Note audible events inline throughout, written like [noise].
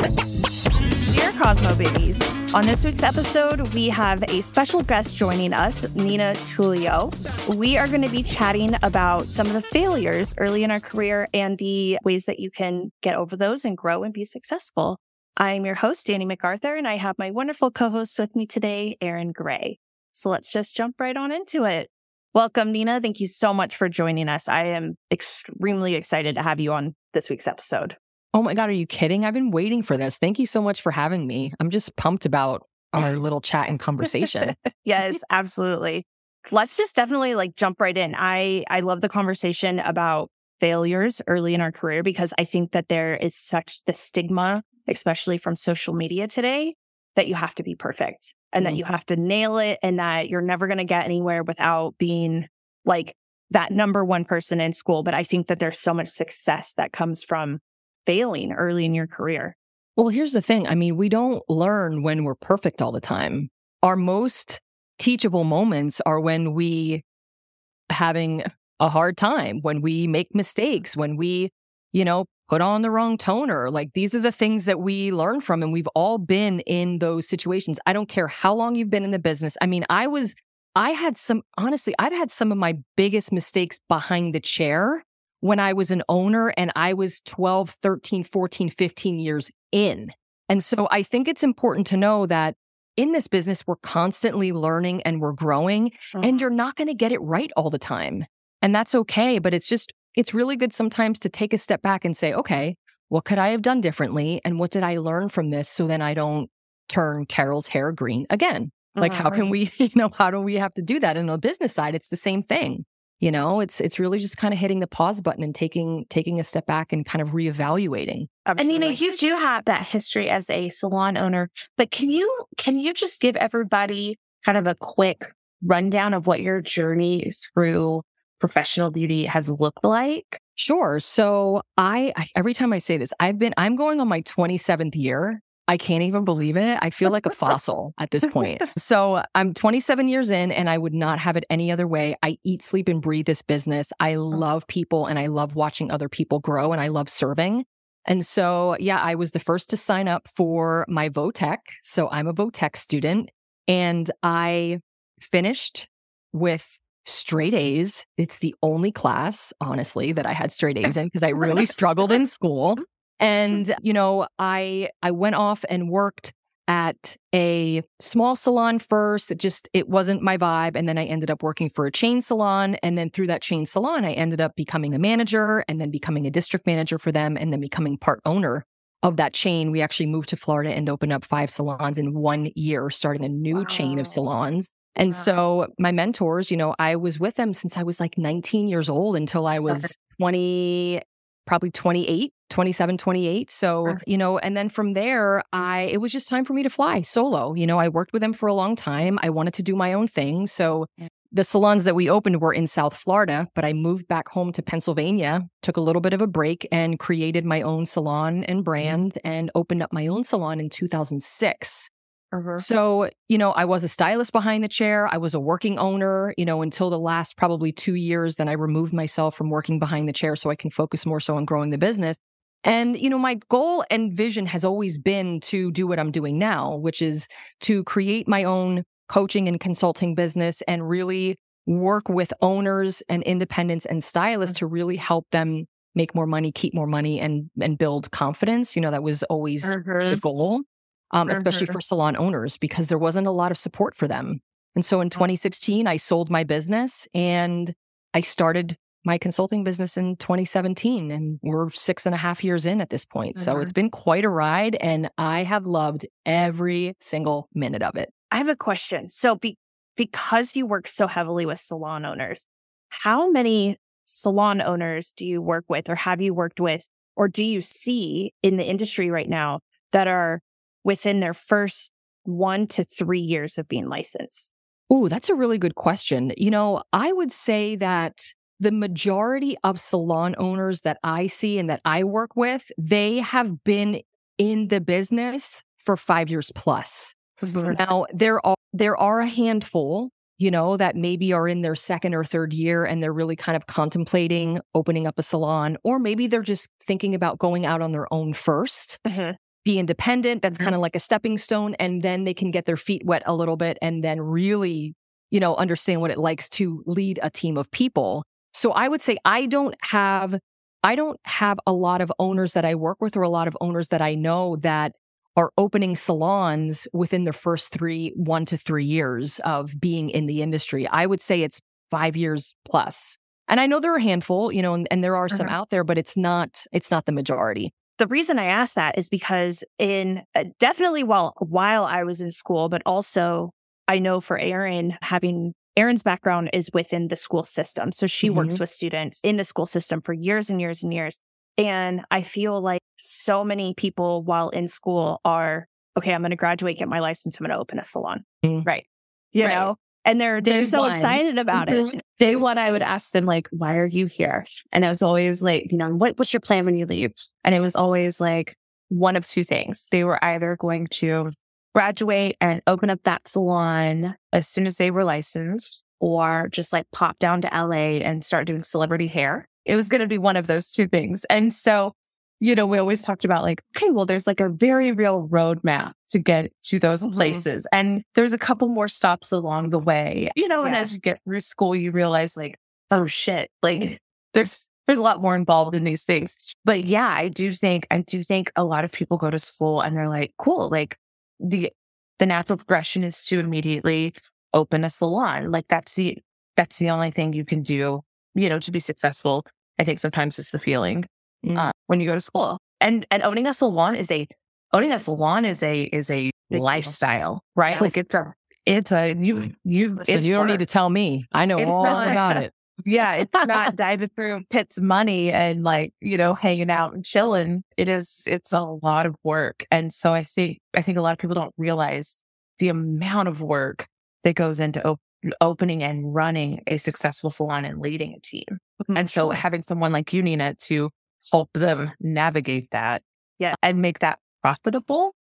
Dear Cosmo Babies, on this week's episode, we have a special guest joining us, Nina Tulio. We are going to be chatting about some of the failures early in our career and the ways that you can get over those and grow and be successful. I'm your host, Danny MacArthur, and I have my wonderful co host with me today, Erin Gray. So let's just jump right on into it. Welcome, Nina. Thank you so much for joining us. I am extremely excited to have you on this week's episode. Oh my God, are you kidding? I've been waiting for this. Thank you so much for having me. I'm just pumped about our [laughs] little chat and conversation. yes, absolutely. Let's just definitely like jump right in. I I love the conversation about failures early in our career because I think that there is such the stigma, especially from social media today, that you have to be perfect and mm-hmm. that you have to nail it and that you're never going to get anywhere without being like that number one person in school. But I think that there's so much success that comes from failing early in your career. Well, here's the thing. I mean, we don't learn when we're perfect all the time. Our most teachable moments are when we having a hard time, when we make mistakes, when we, you know, put on the wrong toner. Like these are the things that we learn from. And we've all been in those situations. I don't care how long you've been in the business. I mean, I was, I had some, honestly, I've had some of my biggest mistakes behind the chair when I was an owner and I was 12, 13, 14, 15 years in. And so I think it's important to know that in this business, we're constantly learning and we're growing, mm-hmm. and you're not going to get it right all the time. And that's okay. But it's just it's really good sometimes to take a step back and say, okay, what could I have done differently? And what did I learn from this so then I don't turn Carol's hair green again? Like, uh-huh. how can we, [laughs] you know, how do we have to do that? And on the business side, it's the same thing. You know, it's it's really just kind of hitting the pause button and taking taking a step back and kind of reevaluating. Absolutely. And you know, you do have that history as a salon owner, but can you can you just give everybody kind of a quick rundown of what your journey through professional beauty has looked like? Sure. So I, I, every time I say this, I've been I'm going on my 27th year. I can't even believe it. I feel like a fossil at this point. [laughs] So I'm 27 years in and I would not have it any other way. I eat, sleep, and breathe this business. I oh. love people and I love watching other people grow and I love serving. And so, yeah, I was the first to sign up for my Votech. So I'm a Votech student and I finished with straight A's. It's the only class, honestly, that I had straight A's in because I really [laughs] struggled in school. And, mm-hmm. you know, I I went off and worked at a small salon first. It just it wasn't my vibe. And then I ended up working for a chain salon. And then through that chain salon, I ended up becoming a manager and then becoming a district manager for them and then becoming part owner of that chain. We actually moved to Florida and opened up five salons in one year, starting a new wow. chain of salons. And so my mentors, you know, I was with them since I was like 19 years old until I was 20, probably 28, 27, 28. So, you know, and then from there, I, it was just time for me to fly solo. You know, I worked with them for a long time. I wanted to do my own thing. So the salons that we opened were in South Florida, but I moved back home to Pennsylvania, took a little bit of a break and created my own salon and mm-hmm. brand and opened up my own salon in 2006. Uh-huh. So, you know, I was a stylist behind the chair. I was a working owner, you know, until the last probably two years. Then I removed myself from working behind the chair so I can focus more so on growing the business. And, you know, my goal and vision has always been to do what I'm doing now, which is to create my own coaching and consulting business and really work with owners and independents and stylists mm-hmm. to really help them make more money, keep more money and and build confidence. You know, that was always mm-hmm. the goal um, mm-hmm. especially for salon owners, because there wasn't a lot of support for them. And so in 2016, I sold my business and I started my consulting business in 2017. And we're six and a half years in at this point. Mm-hmm. So it's been quite a ride. And I have loved every single minute of it. I have a question. So be- because you work so heavily with salon owners, how many salon owners do you work with or have you worked with or do you see in the industry right now that are within their first one to three years of being licensed? Oh, that's a really good question. You know, I would say that the majority of salon owners that I see and that I work with, they have been in the business for five years plus. now, there are there are a handful, you know, that maybe are in their second or third year and they're really kind of contemplating opening up a salon, or maybe they're just thinking about going out on their own 1st uh-huh be independent. That's kind of like a stepping stone. And then they can get their feet wet a little bit and then really, you know, understand what it likes to lead a team of people. So I would say I don't have, I don't have a lot of owners that I work with or a lot of owners that I know that are opening salons within the first three, one to three years of being in the industry. I would say it's five years plus. And I know there are a handful, you know, and, and there are some Mhm. out there, but it's not, it's not the majority. the reason I asked that is because in uh, definitely while while I was in school, but also I know for Erin having Erin's background is within the school system. So she works with students in the school system for years and years and years. And I feel like so many people while in school are, okay, I'm going to graduate, get my license, I'm going to open a salon. Mm. Right. You Right. know, and they're, they're so one. excited about it. Day one, I would ask them like, "Why are you here?" And I was always like, "You know, what, what's your plan when you leave?" And it was always like one of two things. They were either going to graduate and open up that salon as soon as they were licensed, or just like pop down to LA and start doing celebrity hair. It was going to be one of those two things. And so, you know, we always talked about like, okay, well, there's like a very real roadmap to get to those Mhm. places. And there's a couple more stops along the way, you know, and as you get through school, you realize like, oh shit, like there's, there's a lot more involved in these things. But yeah, I do think, I do think a lot of people go to school and they're like, cool, like the, the natural progression is to immediately open a salon. Like that's the, that's the only thing you can do, you know, to be successful. I think sometimes it's the feeling Mm. uh, when you go to school. And and owning a salon is a owning a salon is a is a deal. lifestyle, right? Yeah. Like it's a it's a you you Listen, you don't need to tell me. I know It's all not- about it. Yeah, it's not diving through Pitt's money and like, you know, hanging out and chilling. It is, it's a lot of work. And so I see, I think a lot of people don't realize the amount of work that goes into op- opening and running a successful salon and leading a team. Mm-hmm, and so having someone like you, Nina, to help them navigate that Yeah. and make that profitable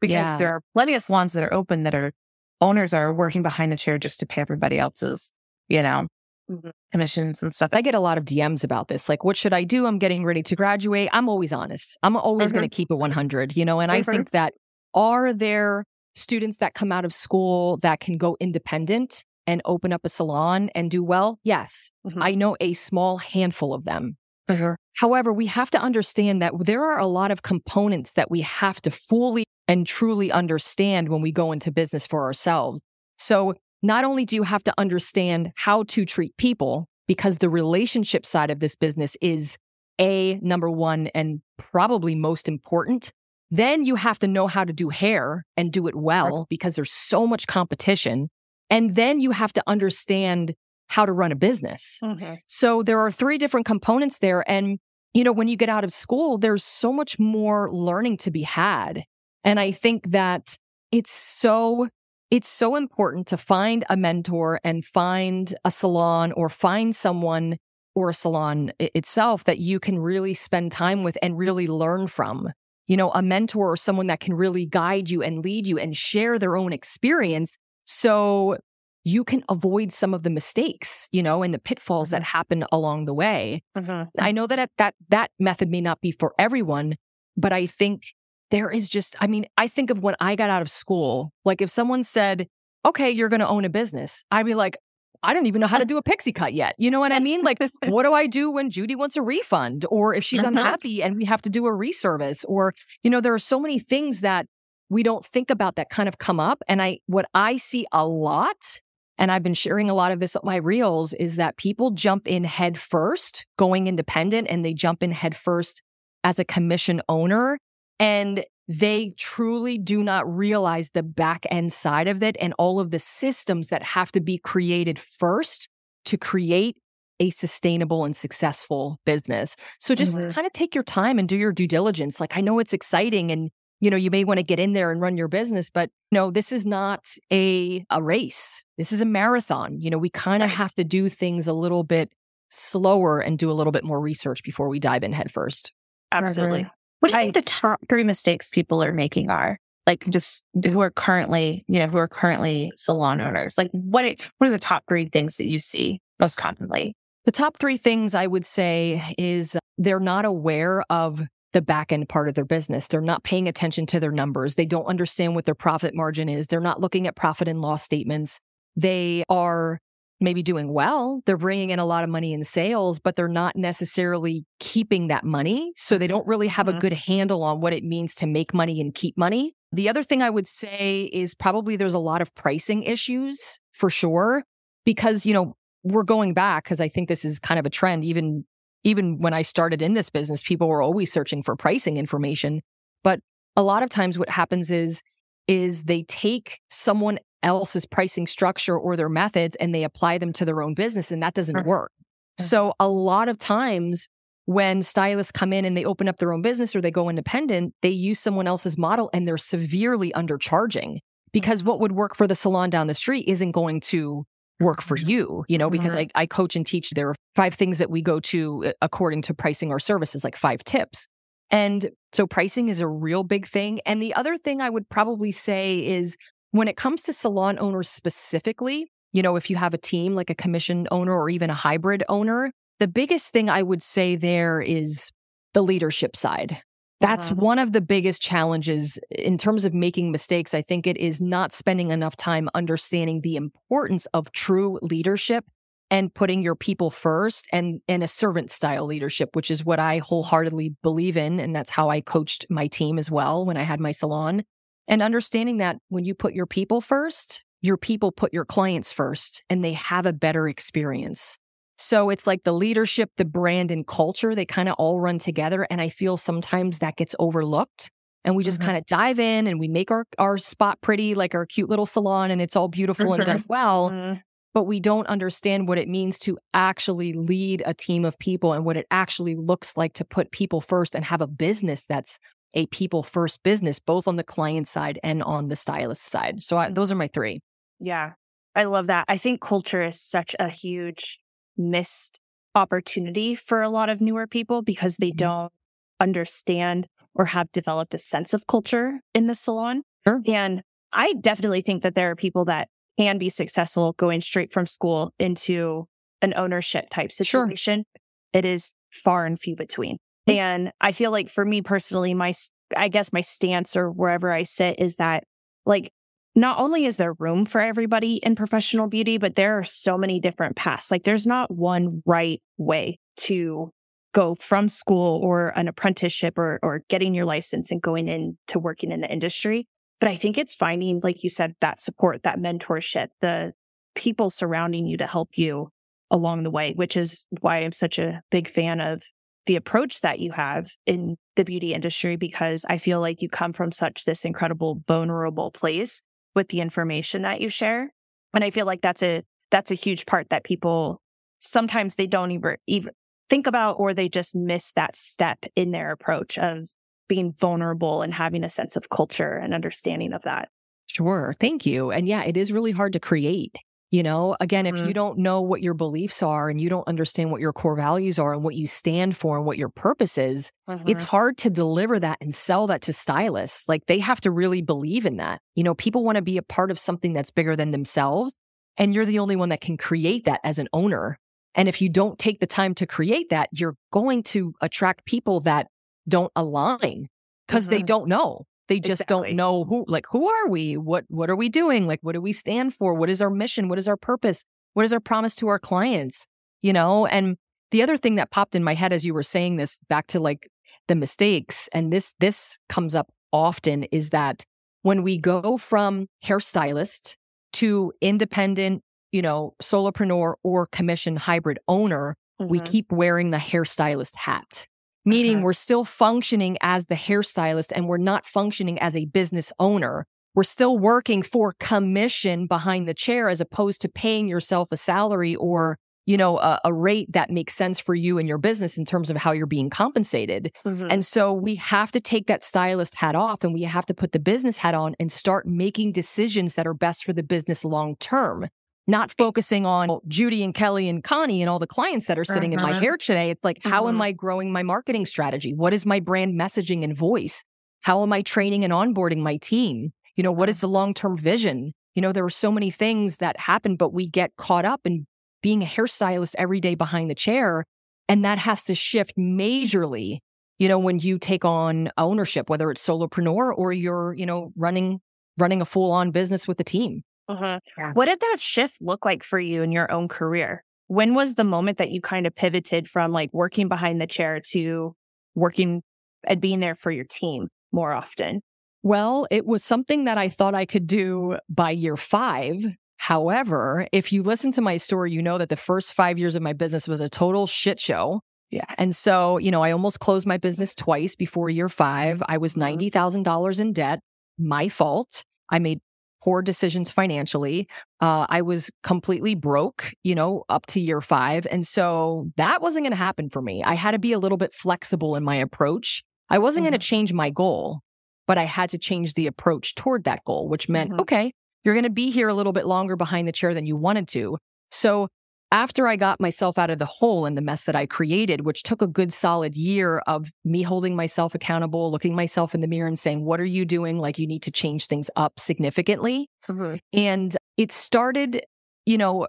because Yeah. there are plenty of salons that are open that are owners are working behind the chair just to pay everybody else's, you know, Mhm. commissions and stuff. I get a lot of DMs about this. Like, what should I do? I'm getting ready to graduate. I'm always honest. I'm always going to keep it 100, you know, and I Mhm. think that are there students that come out of school that can go independent and open up a salon and do well? Yes. Mhm. I know a small handful of them. Sure. However, we have to understand that there are a lot of components that we have to fully and truly understand when we go into business for ourselves. So, not only do you have to understand how to treat people, because the relationship side of this business is a number one and probably most important, then you have to know how to do hair and do it well because there's so much competition. And then you have to understand how to run a business. Mhm. So there are three different components there. And, you know, when you get out of school, there's so much more learning to be had. And I think that it's so, it's so important to find a mentor and find a salon or find someone or a salon itself that you can really spend time with and really learn from. You know, a mentor or someone that can really guide you and lead you and share their own experience. So you can avoid some of the mistakes, you know, and the pitfalls that happen along the way. Mhm. I know that that that method may not be for everyone, but I think there is just I mean, I think of when I got out of school, like if someone said, "Okay, you're going to own a business." I'd be like, "I don't even know how to do a pixie cut yet." You know what I mean? Like, [laughs] what do I do when Judy wants a refund or if she's Mhm. unhappy and we have to do a reservice or you know, there are so many things that we don't think about that kind of come up and I what I see a lot and I've been sharing a lot of this on my reels is that people jump in head first going independent and they jump in head first as a commission owner and they truly do not realize the back end side of it and all of the systems that have to be created first to create a sustainable and successful business. So just Mhm. kind of take your time and do your due diligence. Like I know it's exciting and you know you may want to get in there and run your business but no this is not a a race. This is a marathon. You know, we kind of have to do things a little bit slower and do a little bit more research before we dive in head first. Absolutely. What do you think the top three mistakes people are making are? Like just who are currently, you know, who are currently salon owners. Like what are, what are the top three things that you see most commonly? The top three things I would say is they're not aware of the back end part of their business. They're not paying attention to their numbers. They don't understand what their profit margin is. They're not looking at profit and loss statements. They are maybe doing well. They're bringing in a lot of money in sales, but they're not necessarily keeping that money. So they don't really have a Mhm. good handle on what it means to make money and keep money. The other thing I would say is probably there's a lot of pricing issues for sure, because, you know, we're going back because I think this is kind of a trend. Even even when I started in this business, people were always searching for pricing information. But a lot of times what happens is is they take someone else's pricing structure or their methods and they apply them to their own business and that doesn't work. So a lot of times when stylists come in and they open up their own business or they go independent, they use someone else's model and they're severely undercharging because what would work for the salon down the street isn't going to work for you, you know, because I, I coach and teach. There are five things that we go to uh, according to pricing our services, like five tips. And so pricing is a real big thing. And the other thing I would probably say is when it comes to salon owners specifically, you know, if you have a team like a commission owner or even a hybrid owner, the biggest thing I would say there is the leadership side. That's Mhm. one of the biggest challenges in terms of making mistakes. I think it is not spending enough time understanding the importance of true leadership and putting your people first and, and a servant style leadership, which is what I wholeheartedly believe in. And that's how I coached my team as well when I had my salon. And understanding that when you put your people first, your people put your clients first and they have a better experience. So it's like the leadership, the brand, and culture, they kind of all run together. And I feel sometimes that gets overlooked. And we just Mhm. kind of dive in and we make our, our spot pretty, like our cute little salon, and it's all beautiful and done well. Mhm. But we don't understand what it means to actually lead a team of people and what it actually looks like to put people first and have a business that's a people first business, both on the client side and on the stylist side. So I, those are my three. Yeah. I love that. I think culture is such a huge missed opportunity for a lot of newer people because they Mhm. don't understand or have developed a sense of culture in the salon. Sure. And I definitely think that there are people that can be successful going straight from school into an ownership type Sure. situation. It is far and few between. [laughs] And I feel like for me personally, my, I guess my stance or wherever I sit is that like not only is there room for everybody in professional beauty, but there are so many different paths. Like there's not one right way to go from school or an apprenticeship or, or getting your license and going into working in the industry. But I think it's finding, like you said, that support, that mentorship, the people surrounding you to help you along the way, which is why I'm such a big fan of the approach that you have in the beauty industry, because I feel like you come from such this incredible vulnerable place with the information that you share. And I feel like that's a, that's a huge part that people sometimes they don't even, even think about, or they just miss that step in their approach of being vulnerable and having a sense of culture and understanding of that. Sure. Thank you. And yeah, it is really hard to create. You know, again, if Mhm. you don't know what your beliefs are and you don't understand what your core values are and what you stand for and what your purpose is, it's hard to deliver that and sell that to stylists. Like they have to really believe in that. You know, people want to be a part of something that's bigger than themselves. And you're the only one that can create that as an owner. And if you don't take the time to create that, you're going to attract people that don't align because they Mhm. don't know. They just Exactly. don't know who, like, who are we? What, what are we doing? Like, what do we stand for? What is our mission? What is our purpose? What is our promise to our clients? You know, and the other thing that popped in my head as you were saying this back to like the mistakes, and this, this comes up often is that when we go from hairstylist to independent, you know, solopreneur or commission hybrid owner, we Mhm. keep wearing the hairstylist hat, meaning Uh-huh. we're still functioning as the hairstylist and we're not functioning as a business owner. We're still working for commission behind the chair as opposed to paying yourself a salary or, you know, a, a rate that makes sense for you and your business in terms of how you're being compensated. Mhm. And so we have to take that stylist hat off and we have to put the business hat on and start making decisions that are best for the business long term. Not focusing on Judy and Kelly and Connie and all the clients that are sitting in my Uh-huh. hair today. It's like, how am Mhm. I growing my marketing strategy? What is my brand messaging and voice? How am I training and onboarding my team? You know, what is the long term vision? You know, there are so many things that happen, but we get caught up in being a hairstylist every day behind the chair. And that has to shift majorly you know, when you take on ownership, whether it's solopreneur or you're, you know, running running a full on business with a team. Uh-huh. Yeah. What did that shift look like for you in your own career? When was the moment that you kind of pivoted from like working behind the chair to working and being there for your team more often? Well, it was something that I thought I could do by year five. However, if you listen to my story, you know that the first five years of my business was a total shit show. Yeah. And so, you know, I almost closed my business twice before year five. I was $90,000 mm-hmm. in debt, my fault. I made poor decisions financially. Uh, I was completely broke, you know, up to year five. And so that wasn't going to happen for me. I had to be a little bit flexible in my approach. I wasn't mm-hmm. going to change my goal, but I had to change the approach toward that goal, which meant, mm-hmm. okay, you're going to be here a little bit longer behind the chair than you wanted to. So after I got myself out of the hole in the mess that I created, which took a good solid year of me holding myself accountable, looking myself in the mirror and saying, What are you doing? Like, you need to change things up significantly. Mm-hmm. And it started, you know,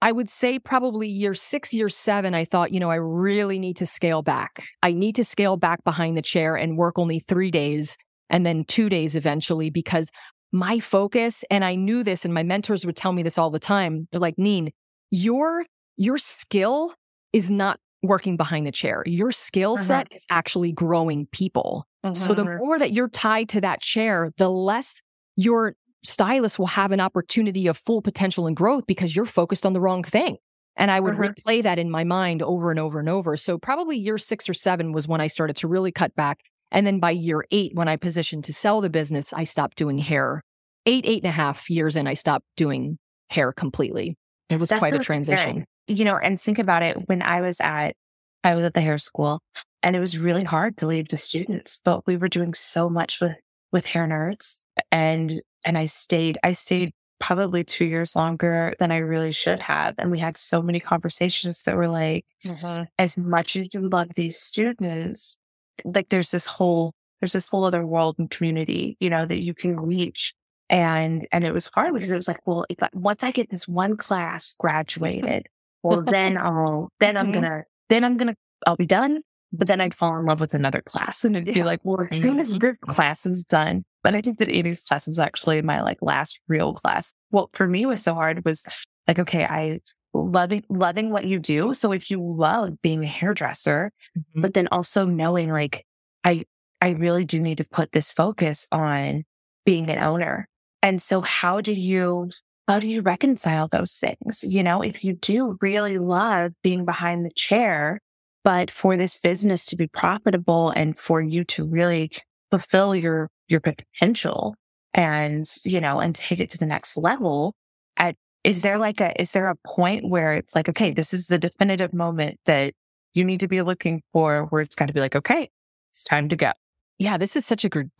I would say probably year six, year seven, I thought, you know, I really need to scale back. I need to scale back behind the chair and work only three days and then two days eventually because my focus, and I knew this, and my mentors would tell me this all the time. They're like, Neen, your your skill is not working behind the chair. Your skill uh-huh. set is actually growing people. Uh-huh. So the mm-hmm. more that you're tied to that chair, the less your stylist will have an opportunity of full potential and growth because you're focused on the wrong thing. And I would uh-huh. replay that in my mind over and over and over. So probably year six or seven was when I started to really cut back. And then by year eight, when I positioned to sell the business, I stopped doing hair. Eight, eight and a half years in, I stopped doing hair completely. It was That's quite a transition. You know, and think about it when I was at I was at the hair school and it was really hard to leave the students, but we were doing so much with with hair nerds and and I stayed I stayed probably 2 years longer than I really should have and we had so many conversations that were like mm-hmm. as much as you love these students like there's this whole there's this whole other world and community, you know, that you can reach and, and it was hard because it was like, well, I, once I get this one class graduated, [laughs] well, then I'll, then I'm mm-hmm. gonna, then I'm gonna, I'll be done. But then I'd fall in love with another class and it'd be like, well, as soon as your class is done. But I think that Amy's class was actually my like last real class. What for me was so hard was like, okay, I loving, loving what you do. So if you love being a hairdresser, mm-hmm. but then also knowing like, I, I really do need to put this focus on being an owner and so how do you, how do you reconcile those things? You know, if you do really love being behind the chair, but for this business to be profitable and for you to really fulfill your, your potential and, you know, and take it to the next level at, is there like a, is there a point where it's like, okay, this is the definitive moment that you need to be looking for where it's got to be like, okay, it's time to go. Yeah, this is such a good,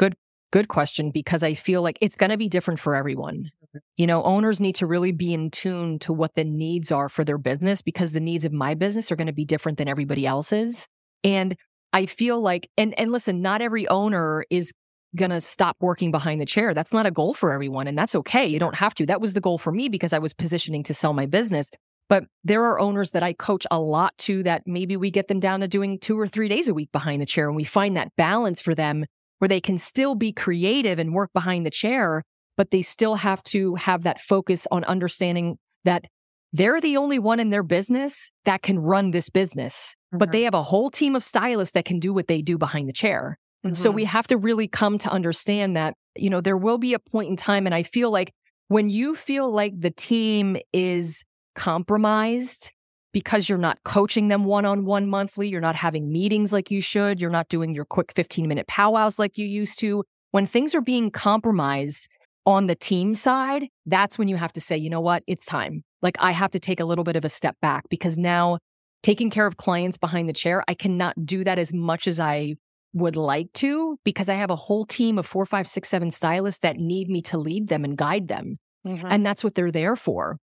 good question, because I feel like it's going to be different for everyone. You know, owners need to really be in tune to what the needs are for their business because the needs of my business are going to be different than everybody else's. And I feel like, and, and listen, not every owner is going to stop working behind the chair. That's not a goal for everyone. And that's okay. You don't have to. That was the goal for me because I was positioning to sell my business. But there are owners that I coach a lot to that maybe we get them down to doing two or three days a week behind the chair and we find that balance for them where they can still be creative and work behind the chair, but they still have to have that focus on understanding that they're the only one in their business that can run this business, mm-hmm. but they have a whole team of stylists that can do what they do behind the chair. Mm-hmm. So we have to really come to understand that, you know, there will be a point in time. And I feel like when you feel like the team is compromised because you're not coaching them one on one monthly, you're not having meetings like you should, you're not doing your quick 15 minute powwows like you used to. When things are being compromised on the team side, that's when you have to say, you know what, it's time. Like I have to take a little bit of a step back because now taking care of clients behind the chair, I cannot do that as much as I would like to because I have a whole team of four, five, six, seven stylists that need me to lead them and guide them. Mm-hmm. And that's what they're there for.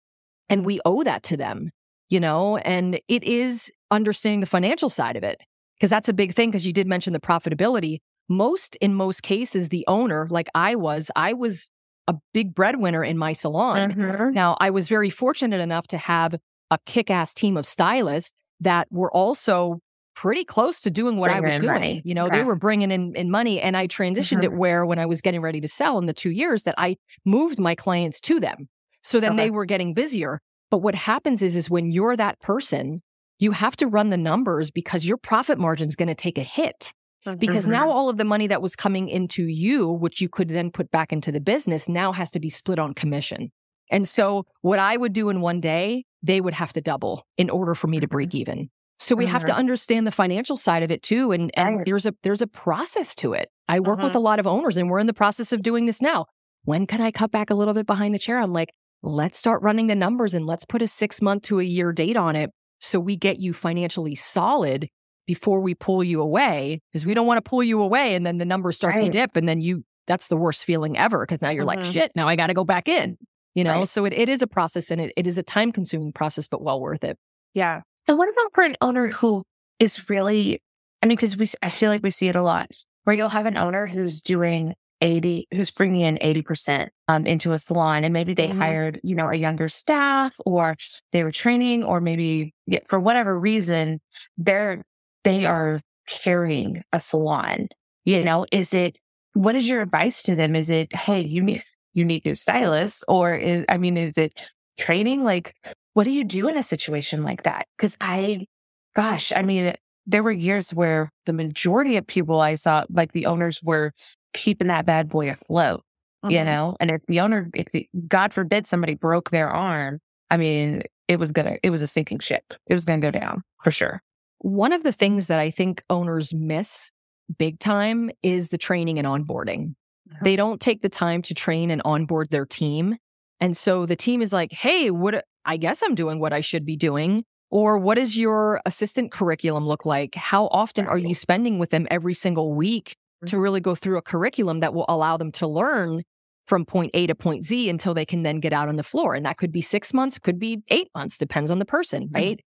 And we owe that to them you know, and it is understanding the financial side of it because that's a big thing because you did mention the profitability. Most, in most cases, the owner, like I was, I was a big breadwinner in my salon. Mm-hmm. Now, I was very fortunate enough to have a kick ass team of stylists that were also pretty close to doing what I was doing. Money. You know, they were bringing in, in money and I transitioned mm-hmm. it where when I was getting ready to sell in the two years that I moved my clients to them. So then okay. they were getting busier. But what happens is, is when you're that person, you have to run the numbers because your profit margin is going to take a hit. Because mm-hmm. now all of the money that was coming into you, which you could then put back into the business, now has to be split on commission. And so what I would do in one day, they would have to double in order for me to break mm-hmm. even. So we mm-hmm. have to mm-hmm. understand the financial side of it too. And, and there's a there's a process to it. I work with mm-hmm. a lot of owners and we're in the process of doing this now. When can I cut back a little bit behind the chair? I'm like, let's start running the numbers and let's put a six month to a year date on it so we get you financially solid before we pull you away because we don't want to pull you away and then the numbers start right. to dip and then you that's the worst feeling ever because now you're mm-hmm. like shit now i got to go back in you know right. so it, it is a process and it, it is a time consuming process but well worth it yeah and what about for an owner who is really i mean because we i feel like we see it a lot where you'll have an owner who's doing 80 who's bringing in 80% um, into a salon and maybe they mm-hmm. hired you know a younger staff or they were training or maybe for whatever reason they're they are carrying a salon you know is it what is your advice to them? Is it hey you need you need new stylists or is i mean is it training? Like what do you do in a situation like that? Because i gosh i mean there were years where the majority of people I saw, like the owners were keeping that bad boy afloat, mm-hmm. you know? And if the owner, if the, God forbid somebody broke their arm, I mean, it was gonna, it was a sinking ship. It was gonna go down for sure. One of the things that I think owners miss big time is the training and onboarding. Mm-hmm. They don't take the time to train and onboard their team. And so the team is like, hey, what I guess I'm doing what I should be doing. Or what does your assistant curriculum look like? How often are you spending with them every single week to really go through a curriculum that will allow them to learn from point A to point Z until they can then get out on the floor? And that could be six months, could be eight months, depends on the person, mm-hmm. right? Mm-hmm.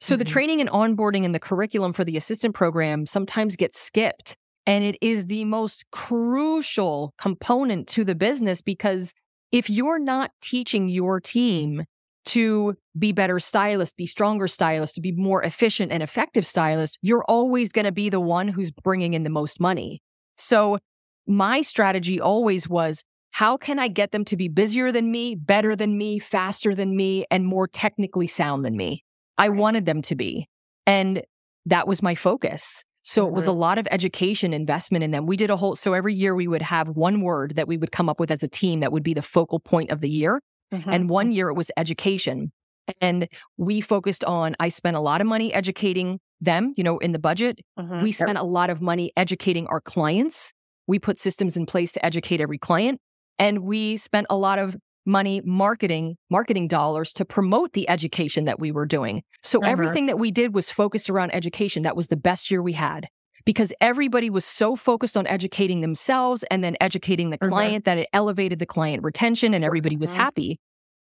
So the training and onboarding and the curriculum for the assistant program sometimes gets skipped. And it is the most crucial component to the business because if you're not teaching your team to be better stylists, be stronger stylists, to be more efficient and effective stylists, you're always going to be the one who's bringing in the most money. So my strategy always was how can I get them to be busier than me, better than me, faster than me, and more technically sound than me? I wanted them to be. And that was my focus. So it was a mm-hmm. lot of education investment in them. We did a whole, so every year we would have one word that we would come up with as a team that would be the focal point of the year. Mm-hmm. And one year it was education. And we focused on, I spent a lot of money educating them, you know, in the budget. Mm-hmm. We spent a lot of money educating our clients. We put systems in place to educate every client. And we spent a lot of money marketing, marketing dollars to promote the education that we were doing. So mm-hmm. everything that we did was focused around education. That was the best year we had because everybody was so focused on educating themselves and then educating the mm-hmm. client that it elevated the client retention and everybody was mm-hmm. happy.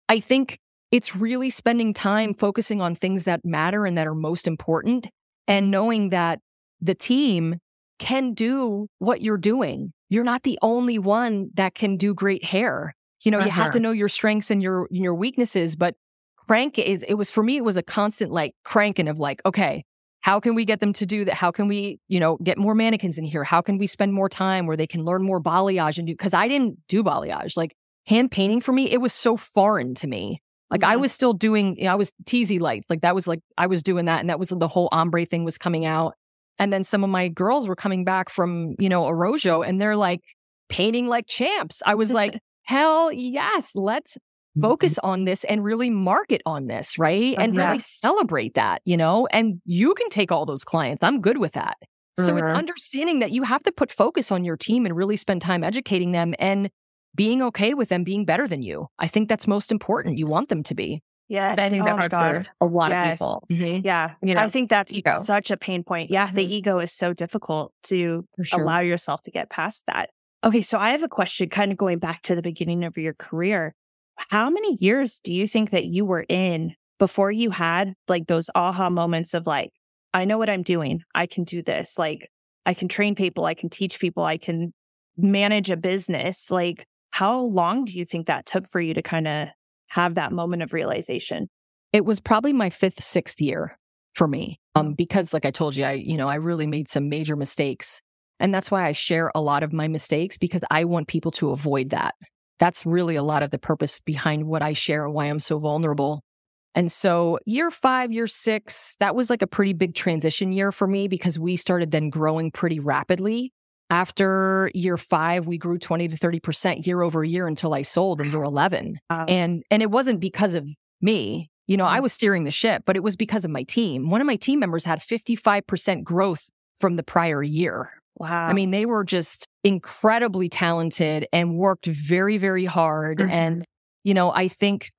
I think it's really spending time focusing on things that matter and that are most important and knowing that the team can do what you're doing. You're not the only one that can do great hair. You know, uh-huh. you have to know your strengths and your your weaknesses, but crank is it was for me it was a constant like cranking of like, okay, how can we get them to do that? How can we, you know, get more mannequins in here? How can we spend more time where they can learn more balayage and do? Because I didn't do balayage. Like hand painting for me, it was so foreign to me. Like mm-hmm. I was still doing, you know, I was teasy lights. Like that was like I was doing that, and that was the whole ombre thing was coming out. And then some of my girls were coming back from, you know, Arrojo, and they're like painting like champs. I was like, [laughs] hell yes, let's. Focus on this and really market on this, right? And really celebrate that, you know? And you can take all those clients. I'm good with that. So it's mm-hmm. understanding that you have to put focus on your team and really spend time educating them and being okay with them being better than you. I think that's most important. You want them to be. Yeah, I think oh that's hard for a lot yes. of people. Mm-hmm. Yeah, you know, I think that's ego. such a pain point. Yeah, the mm-hmm. ego is so difficult to sure. allow yourself to get past that. Okay, so I have a question kind of going back to the beginning of your career how many years do you think that you were in before you had like those aha moments of like, I know what I'm doing. I can do this. Like, I can train people. I can teach people. I can manage a business. Like, how long do you think that took for you to kind of have that moment of realization? It was probably my fifth, sixth year. for me. Um, because like I told you, I, you know, I really made some major mistakes. And that's why I share a lot of my mistakes because I want people to avoid that. That's really a lot of the purpose behind what I share and why I'm so vulnerable. And so year five, year six, that was like a pretty big transition year for me because we started then growing pretty rapidly. After year five, we grew 20 to 30% year over year until I sold in year 11. Wow. And, and it wasn't because of me. You know, I mm. was steering the ship, but it was because of my team. One of my team members had 55% growth from the prior year. Wow. I mean, they were just incredibly talented and worked very, very hard. Mhm. And, you know, I think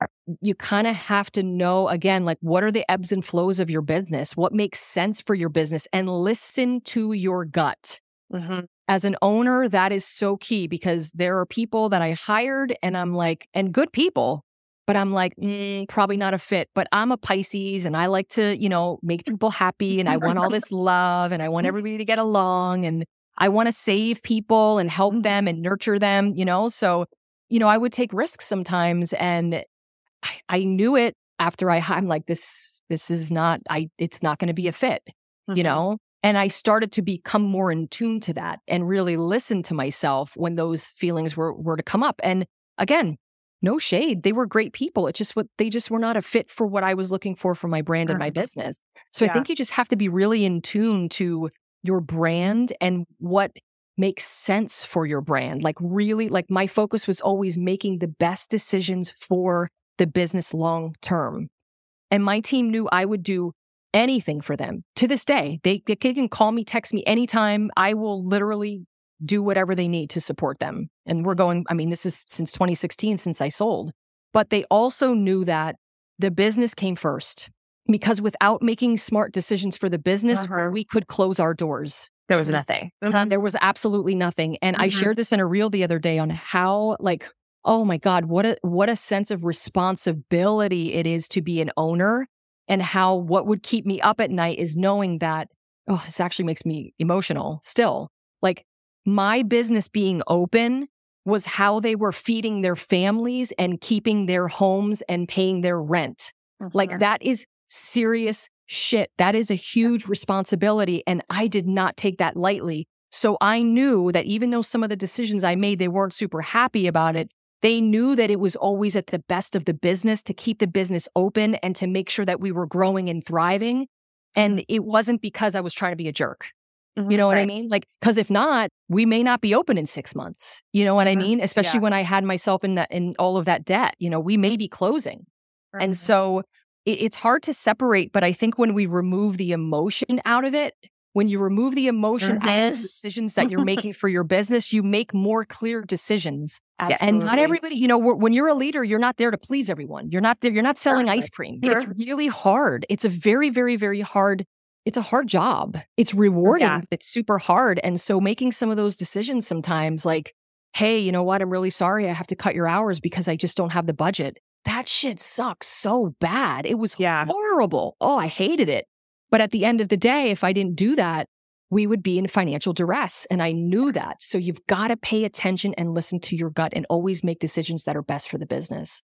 you kind of have to know again, like, what are the ebbs and flows of your business? What makes sense for your business? And listen to your gut. Mhm. As an owner, that is so key because there are people that I hired and I'm like, and good people, but I'm like, mm, probably not a fit. But I'm a Pisces and I like to, you know, make people happy and I want all this love and I want [laughs] everybody to get along and I want to save people and help them and nurture them, you know? So, you know, I would take risks sometimes and I, I knew it after I, I'm like, this, this is not, I, it's not going to be a fit, you Mhm. know? And I started to become more in tune to that and really listen to myself when those feelings were, were to come up. And again, no shade. They were great people. It's just what they just were not a fit for what I was looking for for my brand and my Mhm. business. So I think you just have to be really in tune to your brand and what makes sense for your brand. Like really like my focus was always making the best decisions for the business long term. And my team knew I would do anything for them to this day. They, they can call me, text me anytime. I will literally do whatever they need to support them. And we're going, I mean, this is since 2016, since I sold. But they also knew that the business came first because without making smart decisions for the business, Uh-huh. we could close our doors. There was nothing. There was absolutely nothing. And I Mhm. shared this in a reel the other day on how like, oh my God, what a what a sense of responsibility it is to be an owner and how what would keep me up at night is knowing that, oh, this actually makes me emotional still. Like my business being open was how they were feeding their families and keeping their homes and paying their rent. Like Mhm. that is serious shit. That is a huge responsibility. And I did not take that lightly. So I knew that even though some of the decisions I made, they weren't super happy about it. They knew that it was always at the best of the business to keep the business open and to make sure that we were growing and thriving. And it wasn't because I was trying to be a jerk. You know what I mean? Like, because if not, we may not be open in six months. You know what I Mhm. mean? Especially Yeah. when I had myself in that in all of that debt. You know, we may be closing. And Mhm. so it, it's hard to separate, but I think when we remove the emotion out of it, when you remove the emotion out of the Mhm. decisions that you're [laughs] making for your business, you make more clear decisions. Yeah, and not everybody, you know, when you're a leader, you're not there to please everyone. You're not there. You're not selling ice cream. It's really hard. It's a very, very, very hard. It's a hard job. It's rewarding. Yeah. It's super hard. And so making some of those decisions sometimes, like, hey, you know what? I'm really sorry. I have to cut your hours because I just don't have the budget. That shit sucks so bad. It was Yeah. horrible. Oh, I hated it. But at the end of the day, if I didn't do that, we would be in financial duress. And I knew that. So you've got to pay attention and listen to your gut and always make decisions that are best for the business.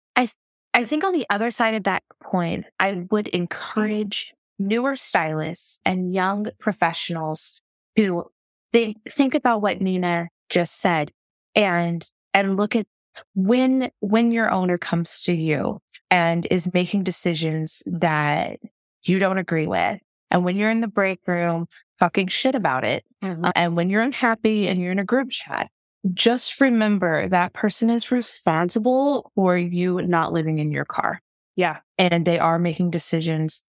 I think on the other side of that coin, I would mm. encourage newer stylists and young professionals who think, think about what Nina just said and, and look at when, when your owner comes to you and is making decisions that you don't agree with. And when you're in the break room talking shit about it, uh, and when you're unhappy and you're in a group chat, just remember that person is responsible for you not living in your car. Yeah. And they are making decisions,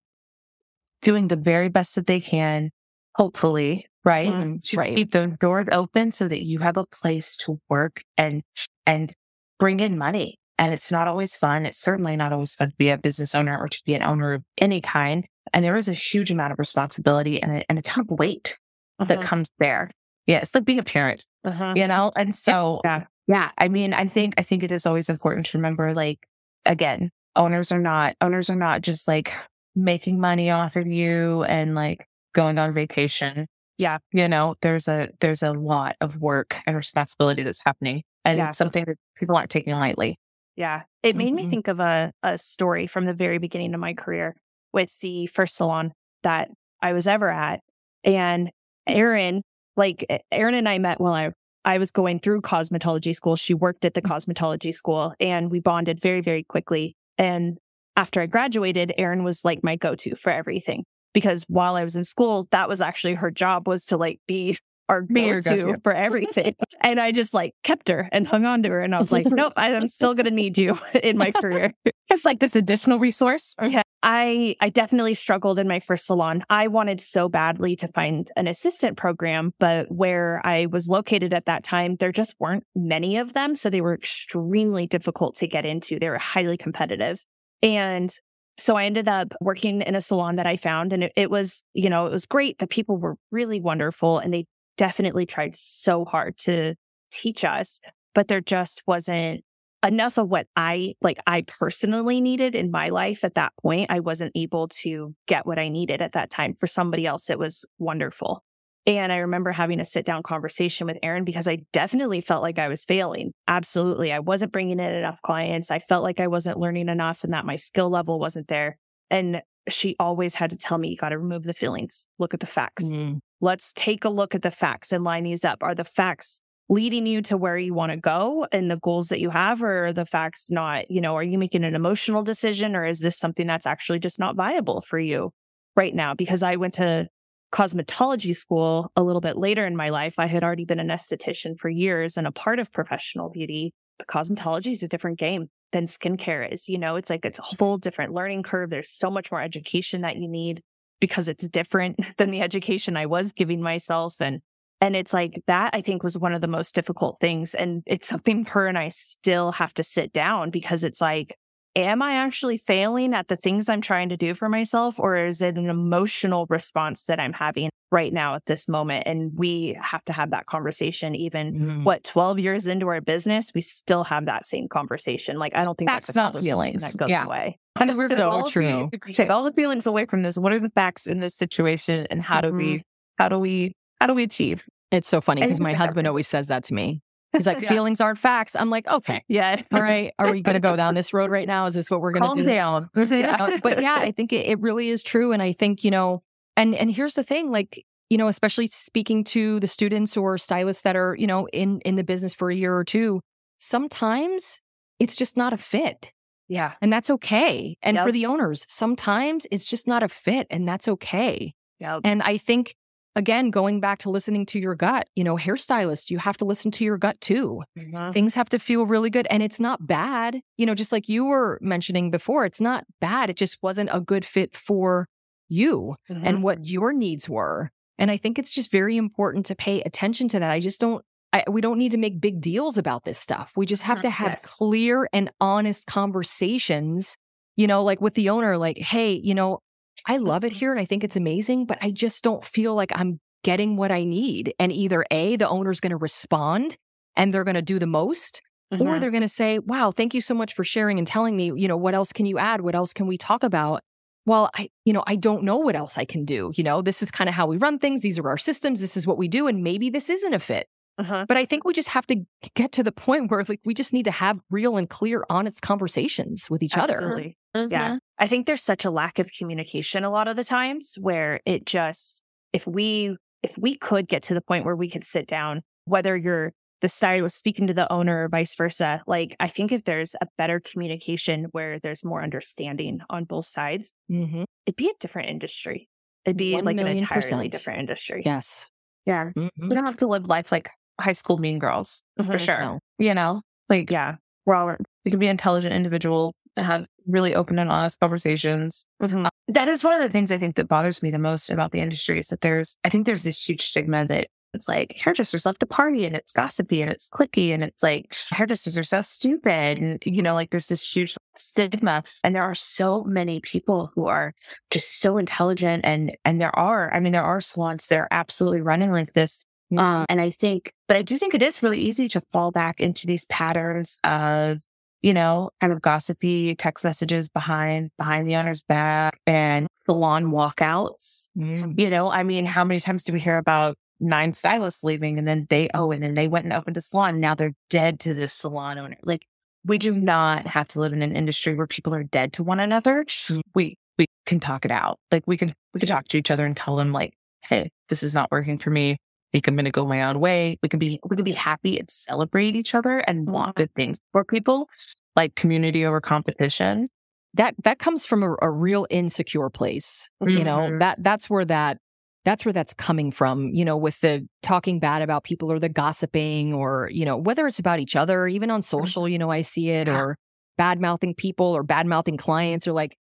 doing the very best that they can, hopefully, right? Mm, to right. keep the doors open so that you have a place to work and, and bring in money. And it's not always fun. It's certainly not always fun to be a business owner or to be an owner of any kind. And there is a huge amount of responsibility and a, and a ton of weight that comes there. Yeah. It's like being a parent Uh-huh. you know and so Yeah. yeah i mean i think i think it is always important to remember like again owners are not owners are not just like making money off of you and like going on vacation Yeah. you know there's a there's a lot of work and responsibility that's happening and Yeah. something that people aren't taking lightly Yeah. It made me Mhm. think of a, a story from the very beginning of my career with the first salon that I was ever at. And Erin, like Erin and I met while I I was going through cosmetology school. She worked at the cosmetology school and we bonded very, very quickly. And after I graduated, Erin was like my go-to for everything because while I was in school, that was actually her job was to like be our go to for everything. and I just like kept her and hung on to her. And I was like, nope, I'm still going to need you [laughs] in my career. it's like this additional resource. [laughs] Yeah. I, I definitely struggled in my first salon. I wanted so badly to find an assistant program, but where I was located at that time, there just weren't many of them. So they were extremely difficult to get into. They were highly competitive. And so I ended up working in a salon that I found and it, it, was, you know, it was great. The people were really wonderful and they definitely tried so hard to teach us, but there just wasn't enough of what I like I personally needed in my life at that point. I wasn't able to get what I needed at that time. For somebody else, it was wonderful. And I remember having a sit down conversation with Erin because I definitely felt like I was failing. Absolutely. I wasn't bringing in enough clients. I felt like I wasn't learning enough and that my skill level wasn't there. And she always had to tell me, you got to remove the feelings, look at the facts. Mm. Let's take a look at the facts and line these up. Are the facts leading you to where you want to go and the goals that you have, or are the facts not, you know, are you making an emotional decision or is this something that's actually just not viable for you right now? Because I went to cosmetology school a little bit later in my life. I had already been an esthetician for years and a part of professional beauty. But cosmetology is a different game than skincare is. You know, it's like it's a whole different learning curve. There's so much more education that you need because it's different [laughs] than the education I was giving myself. And and it's like that I think was one of the most difficult things. And it's something [laughs] her and I still have to sit down because it's like am I actually failing at the things I'm trying to do for myself? Or is it an emotional response that I'm having right now at this moment? And we have to have that conversation even mm. what 12 years into our business, we still have that same conversation. Like, I don't think that's not feelings that goes yeah. away. And we're so true. take all the feelings away from this. What are the facts in this situation and how mm-hmm. do we, mm-hmm. how do we, how do we achieve? It's so funny because my husband always says that to me. He's like, [laughs] yeah. feelings aren't facts. I'm like, okay. Yeah. All right. Are we going to go down [laughs] this road right now? Is this what we're going to do? down. [laughs] yeah. Uh, but yeah, I think it, it really is true. And I think, you know, and, and here's the thing, like, you know, especially speaking to the students or stylists that are, you know, in, in the business for a year or two, sometimes it's just not a fit. Yeah. And that's okay. And yep. for the owners, sometimes it's just not a fit and that's okay. Yeah. And I think again, going back to listening to your gut, you know, hairstylist, you have to listen to your gut too. Mm-hmm. Things have to feel really good and it's not bad. You know, just like you were mentioning before, it's not bad. It just wasn't a good fit for you mm-hmm. and what your needs were. And I think it's just very important to pay attention to that. I just don't I, we don't need to make big deals about this stuff. We just have to have yes. clear and honest conversations, you know, like with the owner, like, hey, you know, I love it here and I think it's amazing, but I just don't feel like I'm getting what I need. And either A, the owner's going to respond and they're going to do the most, mm-hmm. or they're going to say, wow, thank you so much for sharing and telling me, you know, what else can you add? What else can we talk about? Well, I, you know, I don't know what else I can do. You know, this is kind of how we run things. These are our systems. This is what we do. And maybe this isn't a fit. Uh-huh. But I think we just have to get to the point where like we just need to have real and clear, honest conversations with each Absolutely. other. Mm-hmm. Yeah. I think there's such a lack of communication a lot of the times where it just if we if we could get to the point where we could sit down, whether you're the stylist speaking to the owner or vice versa, like I think if there's a better communication where there's more understanding on both sides, mm-hmm. it'd be a different industry. It'd be like an entirely percent. different industry. Yes. Yeah. Mm-hmm. We don't have to live life like high school mean girls mm-hmm. for sure. No. You know, like, yeah, we're all, we can be intelligent individuals and have really open and honest conversations. Mm-hmm. Uh, that is one of the things I think that bothers me the most about the industry is that there's, I think there's this huge stigma that it's like hairdressers love to party and it's gossipy and it's clicky and it's like hairdressers are so stupid. And, you know, like there's this huge stigma. And there are so many people who are just so intelligent. And, and there are, I mean, there are salons that are absolutely running like this um, and I think, but I do think it is really easy to fall back into these patterns of, you know, kind of gossipy text messages behind, behind the owner's back and salon walkouts. Mm. You know, I mean, how many times do we hear about nine stylists leaving and then they, oh, and then they went and opened a salon. Now they're dead to this salon owner. Like we do not have to live in an industry where people are dead to one another. Mm. We we can talk it out. Like we can, we can talk to each other and tell them like, Hey, this is not working for me. Think I'm going to go my own way. We can be, we can be happy and celebrate each other and want good things for people like community over competition. That, that comes from a, a real insecure place. Mm-hmm. You know, mm-hmm. that, that's where that, that's where that's coming from, you know, with the talking bad about people or the gossiping or, you know, whether it's about each other, even on mm-hmm. social, you know, I see it yeah. or bad mouthing people or bad mouthing clients or like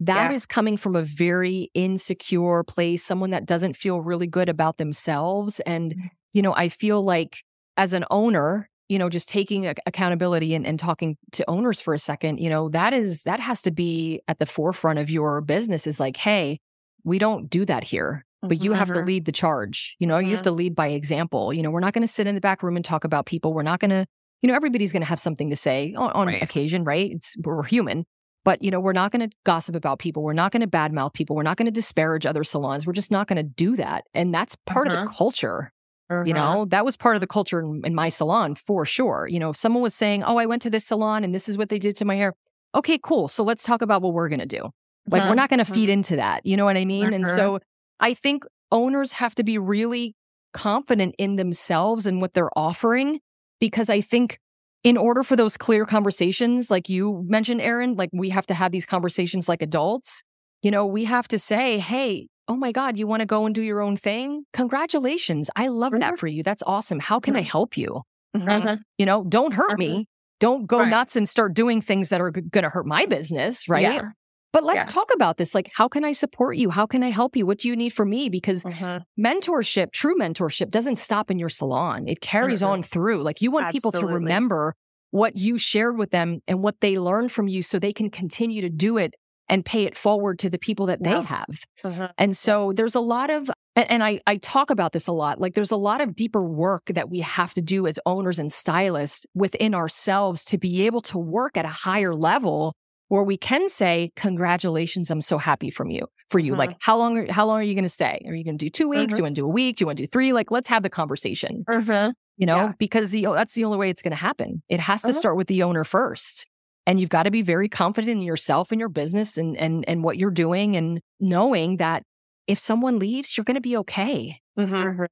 that yeah. is coming from a very insecure place, someone that doesn't feel really good about themselves. And, mm-hmm. you know, I feel like as an owner, you know, just taking accountability and, and talking to owners for a second, you know, that is, that has to be at the forefront of your business is like, hey, we don't do that here but you have to mm-hmm. lead the charge. You know, you have mm-hmm. to lead by example. You know, we're not going to sit in the back room and talk about people. We're not going to, you know, everybody's going to have something to say on, on right. occasion, right? It's we're human. But, you know, we're not going to gossip about people. We're not going to badmouth people. We're not going to disparage other salons. We're just not going to do that. And that's part uh-huh. of the mm-hmm. culture. Uh-huh. You know, that was part of the culture in, in, my salon for sure. You know, if someone was saying, oh, I went to this salon and this is what they did to my hair. Okay, cool. So let's talk about what we're going to do. Like, uh-huh. we're not going to feed into that. You know what I mean? And so I think owners have to be really confident in themselves and what they're offering because I think in order for those clear conversations, like you mentioned, Erin, like we have to have these conversations like adults. You know, we have to say, hey, oh my God, you want to go and do your own thing? Congratulations. I love mm-hmm. that for you. That's awesome. How can I mm-hmm. help you? Mm-hmm. [laughs] You know, don't hurt me. Mm-hmm. Don't go right. nuts and start doing things that are g- going to hurt my business, right? Yeah. But let's yeah. talk about this. Like, how can I support you? How can I help you? What do you need from me? Because mm-hmm. mentorship, true mentorship, doesn't stop in your salon. It carries on through. Like, you want Absolutely. people to remember what you shared with them and what they learned from you so they can continue to do it and pay it forward to the people that yeah. they have. Mm-hmm. And so there's a lot of, and I, I talk about this a lot, like there's a lot of deeper work that we have to do as owners and stylists within ourselves to be able to work at a higher level where we can say, congratulations, I'm so happy from you for you. Mm-hmm. Like, how long, are, how long are you going to stay? Are you going to do two weeks? Mm-hmm. You want to do a week? Do you want to do three? Like, let's have the conversation, mm-hmm. you know, yeah. because the, that's the only way it's going to happen. It has to start with the owner first. And you've got to be very confident in yourself and your business and, and, and what you're doing and knowing that if someone leaves, you're going to be okay. Mm-hmm.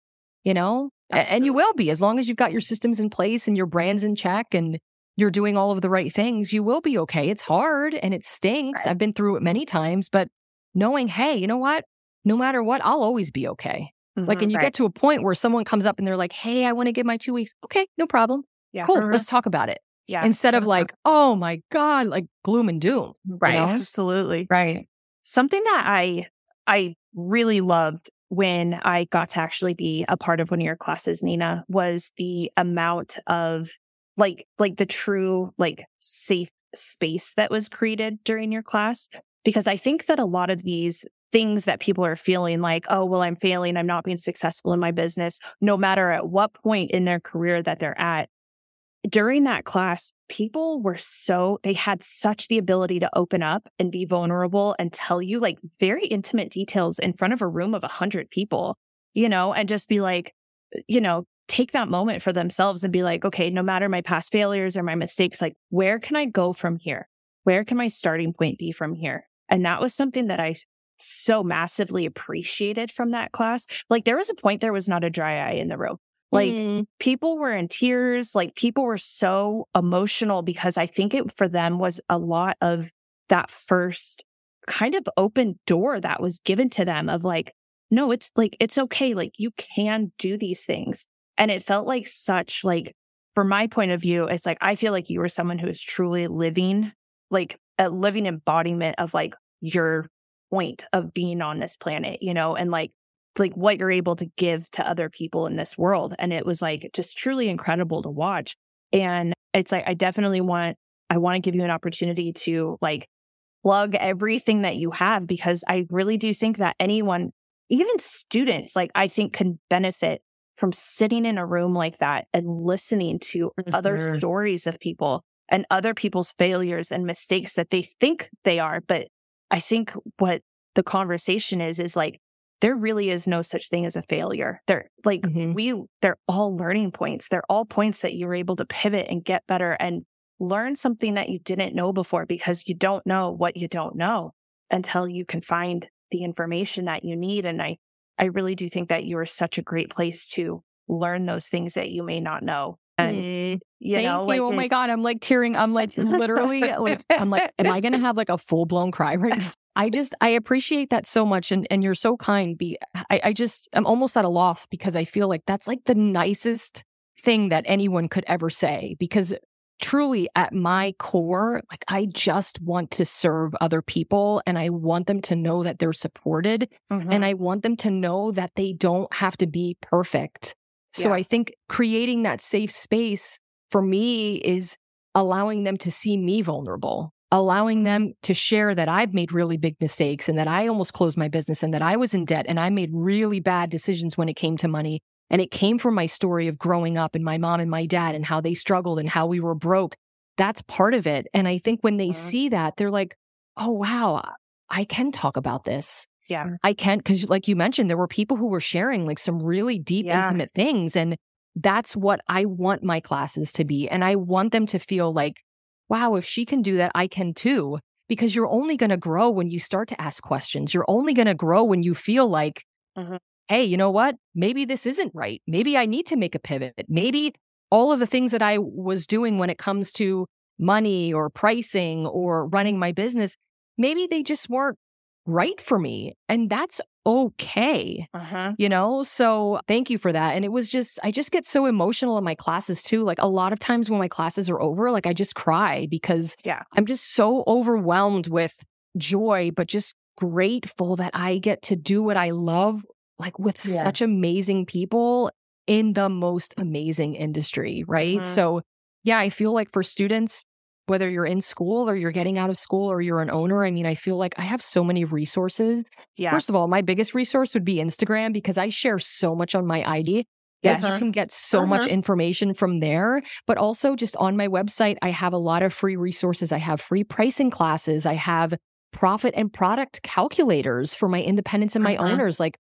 You know, Absolutely. and you will be as long as you've got your systems in place and your brands in check and you're doing all of the right things, you will be okay. It's hard and it stinks. Right. I've been through it many times, but knowing, hey, you know what? No matter what, I'll always be okay. Mm-hmm, like, and you right. get to a point where someone comes up and they're like, hey, I want to give my two weeks. Okay, no problem. Yeah. Cool. Mm-hmm. Let's talk about it. Yeah. Instead of mm-hmm. like, oh my God, like gloom and doom. Right. You know? Absolutely. Right. Something that I I really loved when I got to actually be a part of one of your classes, Nina, was the amount of like like the true like safe space that was created during your class because i think that a lot of these things that people are feeling like oh well i'm failing i'm not being successful in my business no matter at what point in their career that they're at during that class people were so they had such the ability to open up and be vulnerable and tell you like very intimate details in front of a room of a hundred people you know and just be like you know take that moment for themselves and be like, okay, no matter my past failures or my mistakes, like, where can I go from here? Where can my starting point be from here? And that was something that I so massively appreciated from that class. Like, there was a point there was not a dry eye in the room. Like, mm. people were in tears. Like, people were so emotional because I think it for them was a lot of that first kind of open door that was given to them of like, no, it's like, it's okay. Like, you can do these things. And it felt like such like, from my point of view, it's like, I feel like you were someone who is truly living, like a living embodiment of like your point of being on this planet, you know, and like, like what you're able to give to other people in this world. And it was like just truly incredible to watch. And it's like, I definitely want, I want to give you an opportunity to like plug everything that you have because I really do think that anyone, even students, like I think can benefit from sitting in a room like that and listening to mm-hmm. other stories of people and other people's failures and mistakes that they think they are. But I think what the conversation is, is like, there really is no such thing as a failure. They're like, mm-hmm. we, they're all learning points. They're all points that you're able to pivot and get better and learn something that you didn't know before because you don't know what you don't know. until you can find the information that you need. And I, I really do think that you are such a great place to learn those things that you may not know. And Mm. you Thank know, you. like oh my God. I'm like tearing. I'm like literally like, I'm like, am I going to have like a full blown cry right now? I just, I appreciate that so much. And, and you're so kind. Be, I, I just, I'm almost at a loss because I feel like that's like the nicest thing that anyone could ever say because truly at my core, like I just want to serve other people and I want them to know that they're supported Mhm. and I want them to know that they don't have to be perfect. So Yeah. I think creating that safe space for me is allowing them to see me vulnerable, allowing them to share that I've made really big mistakes and that I almost closed my business and that I was in debt and I made really bad decisions when it came to money. And it came from my story of growing up and my mom and my dad and how they struggled and how we were broke. That's part of it. And I think when they Mhm. see that, they're like, oh, wow, I can talk about this. Yeah. I can't because, like you mentioned, there were people who were sharing like some really deep, Yeah. intimate things. And that's what I want my classes to be. And I want them to feel like, wow, if she can do that, I can too. Because you're only going to grow when you start to ask questions. You're only going to grow when you feel like, Mhm. Hey, you know what? Maybe this isn't right. Maybe I need to make a pivot. Maybe all of the things that I was doing when it comes to money or pricing or running my business, maybe they just weren't right for me. And that's okay, Uh-huh. you know? So thank you for that. And it was just, I just get so emotional in my classes too. Like a lot of times when my classes are over, like I just cry because Yeah. I'm just so overwhelmed with joy, but just grateful that I get to do what I love, like with Yeah. such amazing people in the most amazing industry, right? Mhm. So, yeah, I feel like for students, whether you're in school or you're getting out of school or you're an owner, I mean, I feel like I have so many resources. Yeah. First of all, my biggest resource would be Instagram because I share so much on my IG. Yes. you can get so much Uh-huh. information from there. But also, just on my website, I have a lot of free resources. I have free pricing classes. I have profit and product calculators for my independents and my Uh-huh. owners. Like,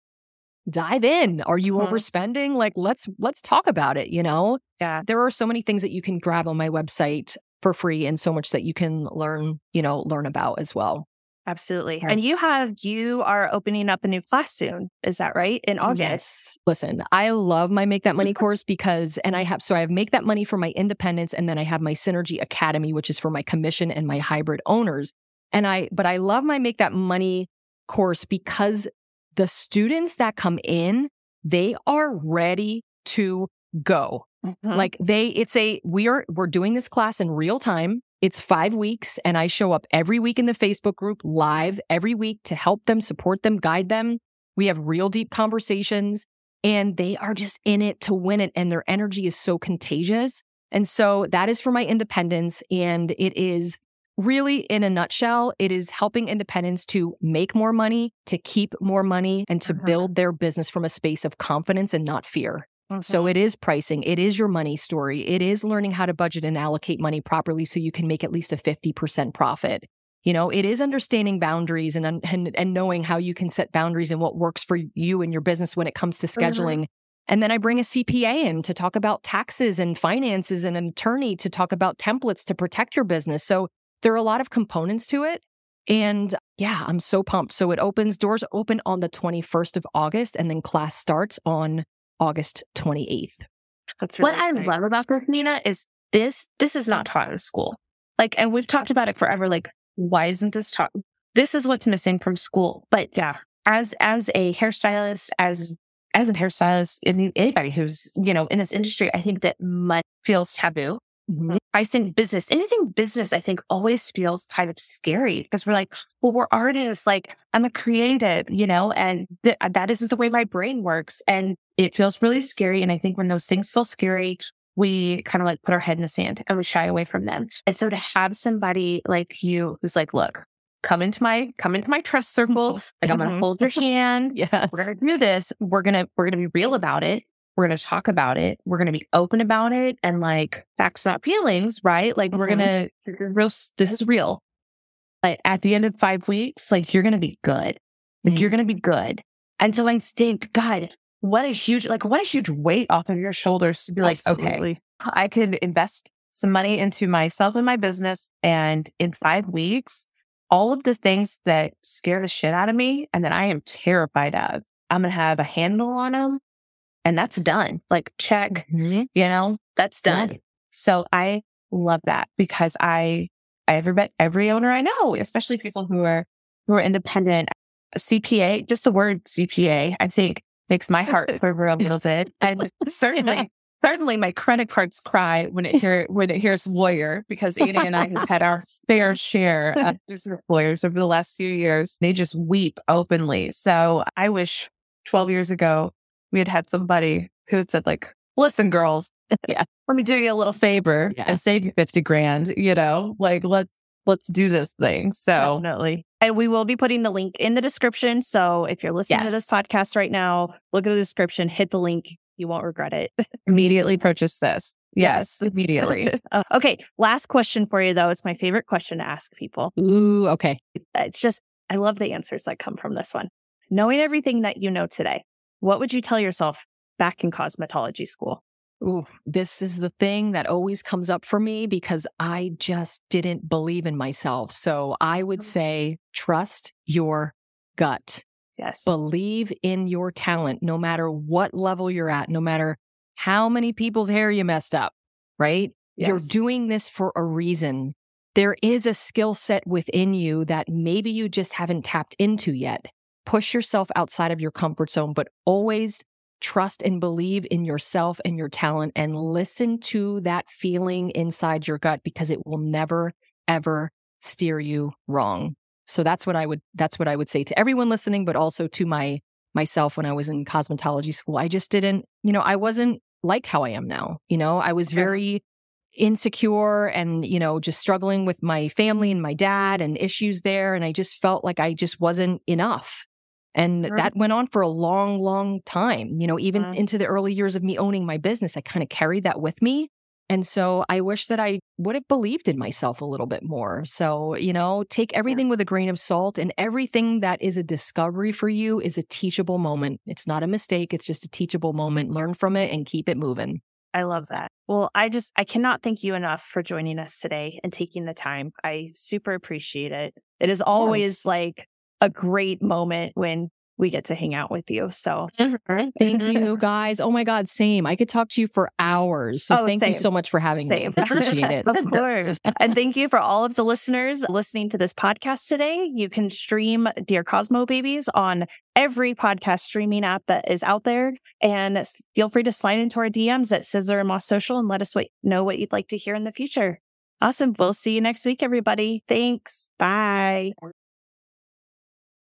dive in. Are you Uh-huh. overspending? Like, let's let's talk about it. You know, Yeah. there are so many things that you can grab on my website for free, and so much that you can learn. You know, learn about as well. Absolutely. Yeah. And you have, you are opening up a new class soon. Is that right? In August. Yes. Listen, I love my Make That Money [laughs] course because, and I have, so I have Make That Money for my independents and then I have my Synergy Academy, which is for my commission and my hybrid owners. And I, but I love my Make That Money course because the students that come in, they are ready to go. Mhm. Like they, it's a, we are, we're doing this class in real time. It's five weeks and I show up every week in the Facebook group live every week to help them, support them, guide them. We have real deep conversations and they are just in it to win it. And their energy is so contagious. And so that is for my independents. And it is really, in a nutshell, it is helping independents to make more money, to keep more money, and to Mhm. build their business from a space of confidence and not fear. So Mhm. it is pricing, it is your money story, it is learning how to budget and allocate money properly so you can make at least a 50% profit. You know, it is understanding boundaries and and and knowing how you can set boundaries and what works for you and your business when it comes to scheduling. And then I bring a CPA in to talk about taxes and finances and an attorney to talk about templates to protect your business. So there are a lot of components to it. And yeah, I'm so pumped. So it opens, doors open on the 21st of August, and then class starts on August 28th. That's what really I love about this, Nina, is this this is not taught in school. Like, and we've talked about it forever. Like, why isn't this taught? This is what's missing from school. But Yeah. as as a hairstylist, as as a hairstylist, anybody who's you know in this industry, I think that money feels taboo. Pricing business, anything business, I think always feels kind of scary because we're like, well, we're artists. Like, I'm a creative, you know, and th- that isn't the way my brain works. And it feels really scary. And I think when those things feel scary, we kind of like put our head in the sand and we shy away from them. And so to have somebody like you who's like, look, come into my, come into my trust [laughs] circle. Like I'm going to Mhm. hold your hand. [laughs] Yes. We're going to do this. We're to, we're going to be real about it. We're going to talk about it. We're going to be open about it and like facts, not feelings, right? Like we're Mhm. going to real, this is real. But at the end of five weeks, like you're going to be good. Like Mm. you're going to be good. And so I think, God, what a huge, like what a huge weight off of your shoulders to be like, okay, I could invest some money into myself and my business. And in five weeks, all of the things that scare the shit out of me and that I am terrified of, I'm going to have a handle on them and that's done. Like check, Mhm. you know, that's done. Right. So I love that because I, I ever bet every owner I know, especially people who are, who are independent. CPA, just the word CPA, I think makes my heart [laughs] quiver a little bit. And certainly, certainly my credit cards cry when it hear, when it hears lawyer because Ada and I have had our fair [laughs] share of business [laughs] lawyers over the last few years. They just weep openly. So I wish 12 years ago we had had somebody who had said like, listen, girls, [laughs] Yeah. let me do you a little favor and save you 50 grand, you know, like let's, let's do this thing. So Definitely. And we will be putting the link in the description. So if you're listening to this podcast right now, look at the description, hit the link. You won't regret it. [laughs] immediately purchase this. Yes, immediately. [laughs] Uh, okay. Last question for you, though. It's my favorite question to ask people. Ooh, okay. It's just, I love the answers that come from this one. Knowing everything that you know today, what would you tell yourself back in cosmetology school? Ooh, this is the thing that always comes up for me because I just didn't believe in myself. So I would mm. say trust your gut. Yes. Believe in your talent, no matter what level you're at, no matter how many people's hair you messed up, right? You're doing this for a reason. There is a skill set within you that maybe you just haven't tapped into yet. Push yourself outside of your comfort zone, but always trust and believe in yourself and your talent and listen to that feeling inside your gut because it will never, ever steer you wrong. So that's what I would that's what I would say to everyone listening, but also to my myself when I was in cosmetology school. I just didn't, you know, I wasn't like how I am now. You know, I was very insecure and, you know, just struggling with my family and my dad and issues there. And I just felt like I just wasn't enough. And Sure. that went on for a long, long time. You know, even Wow. into the early years of me owning my business, I kind of carried that with me. And so I wish that I would have believed in myself a little bit more. So, you know, take everything with a grain of salt and everything that is a discovery for you is a teachable moment. It's not a mistake, it's just a teachable moment. Learn from it and keep it moving. I love that. Well, I just, I cannot thank you enough for joining us today and taking the time. I super appreciate it. It is always Yes. like a great moment when we get to hang out with you. So mm-hmm. Thank [laughs] you guys. Oh my God, same. I could talk to you for hours. So Oh, thank you so much for having Same. me. [laughs] Appreciate it. Of [laughs] course. and thank you for all of the listeners listening to this podcast today. You can stream Dear Cosmo Babies on every podcast streaming app that is out there. And feel free to slide into our DMs at Scissor and Moth Social and let us what, know what you'd like to hear in the future. Awesome. We'll see you next week, everybody. Thanks. Bye.